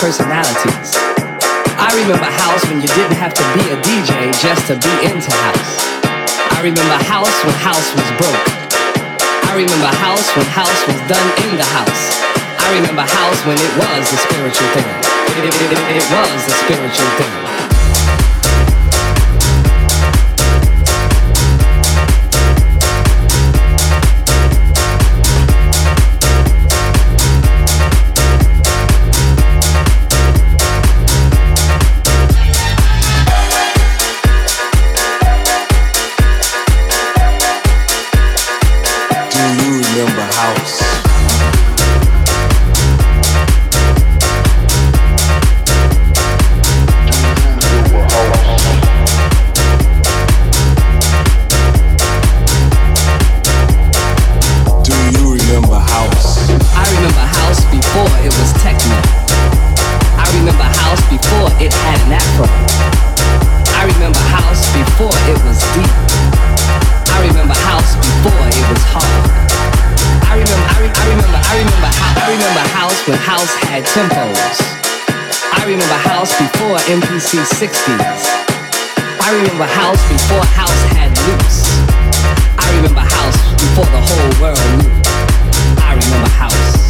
personalities. I remember house when you didn't have to be a DJ just to be into house. I remember house when house was broke. I remember house when house was done in the house. I remember house when it was a spiritual thing. It, it, it, it was a spiritual thing. MPC 60s. I remember house before house had loops. I remember house before the whole world knew. I remember house.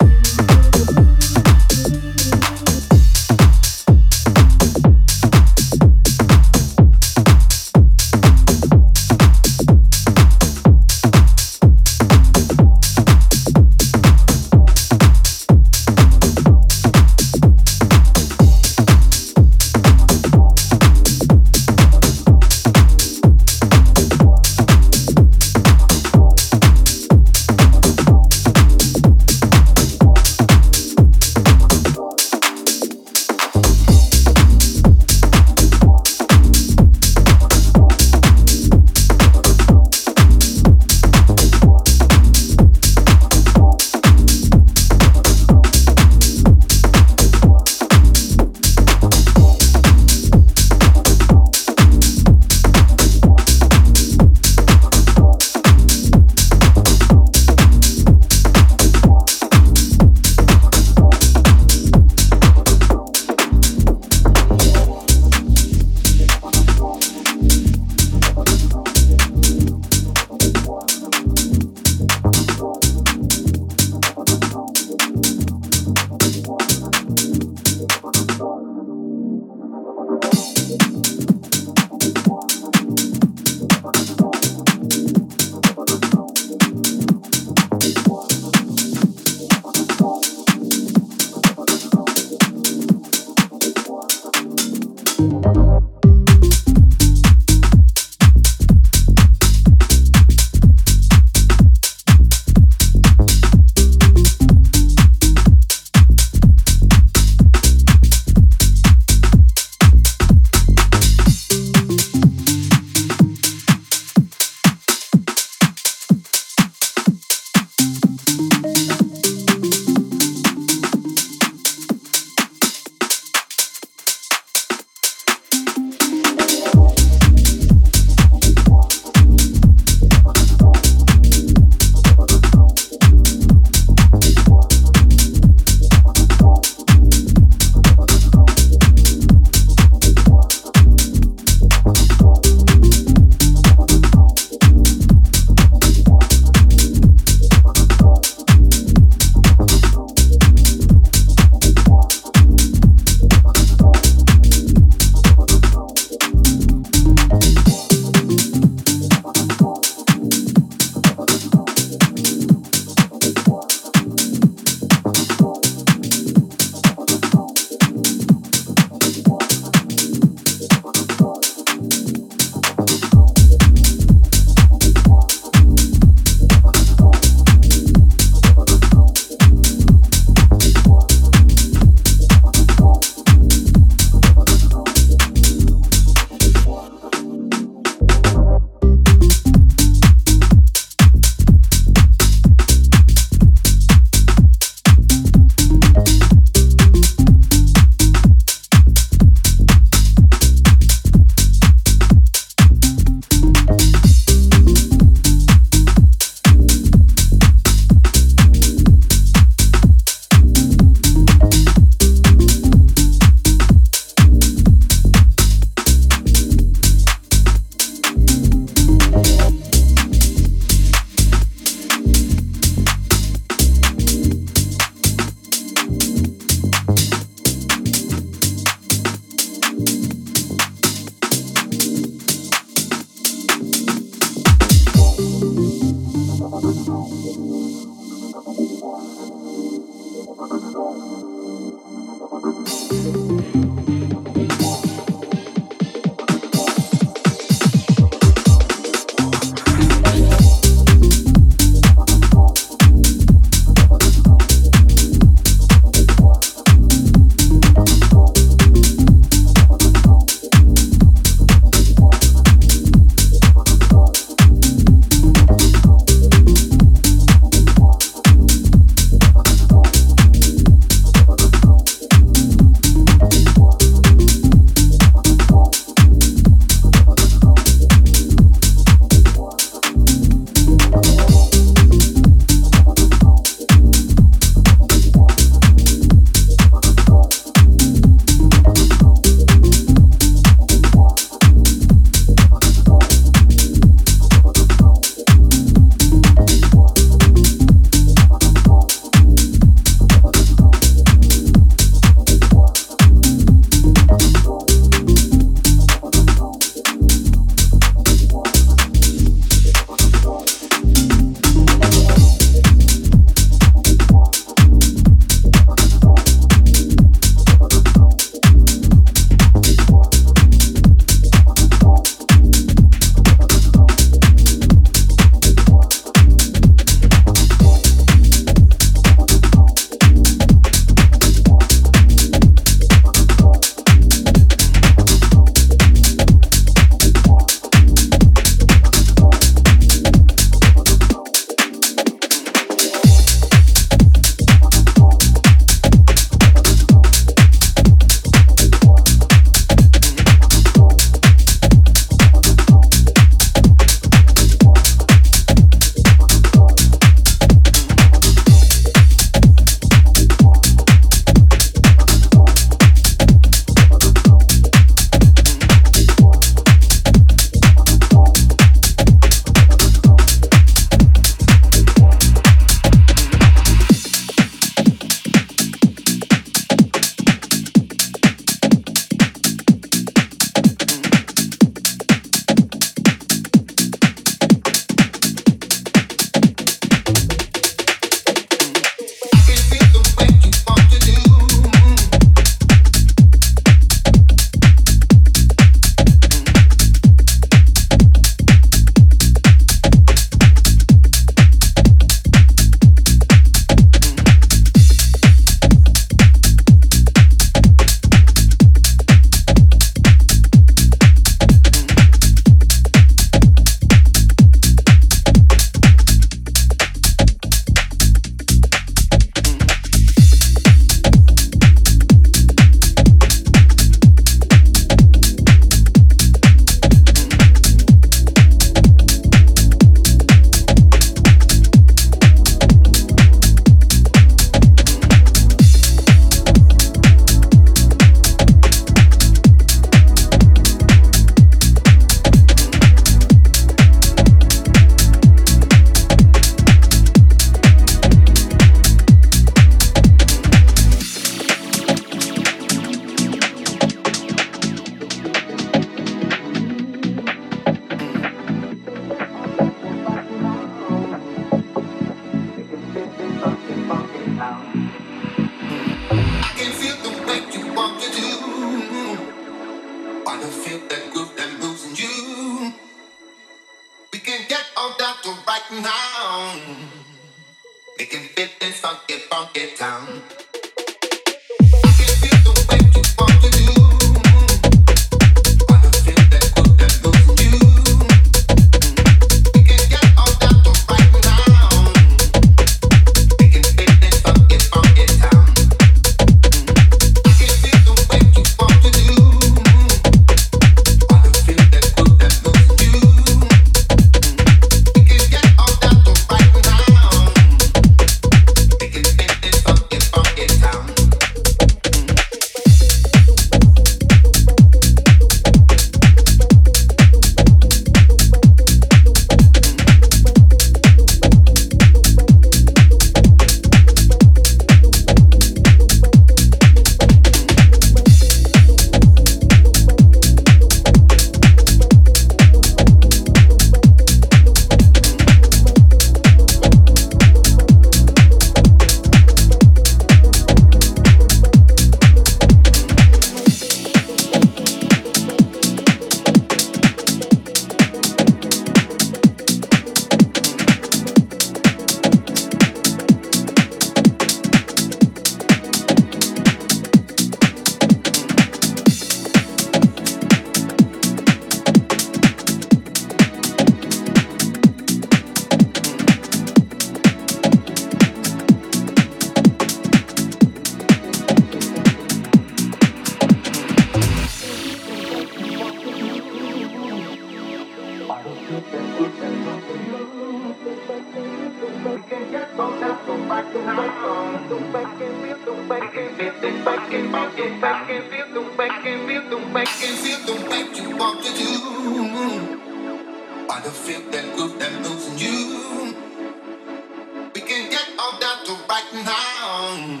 right now.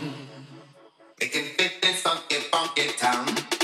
Fit in funky, funky town.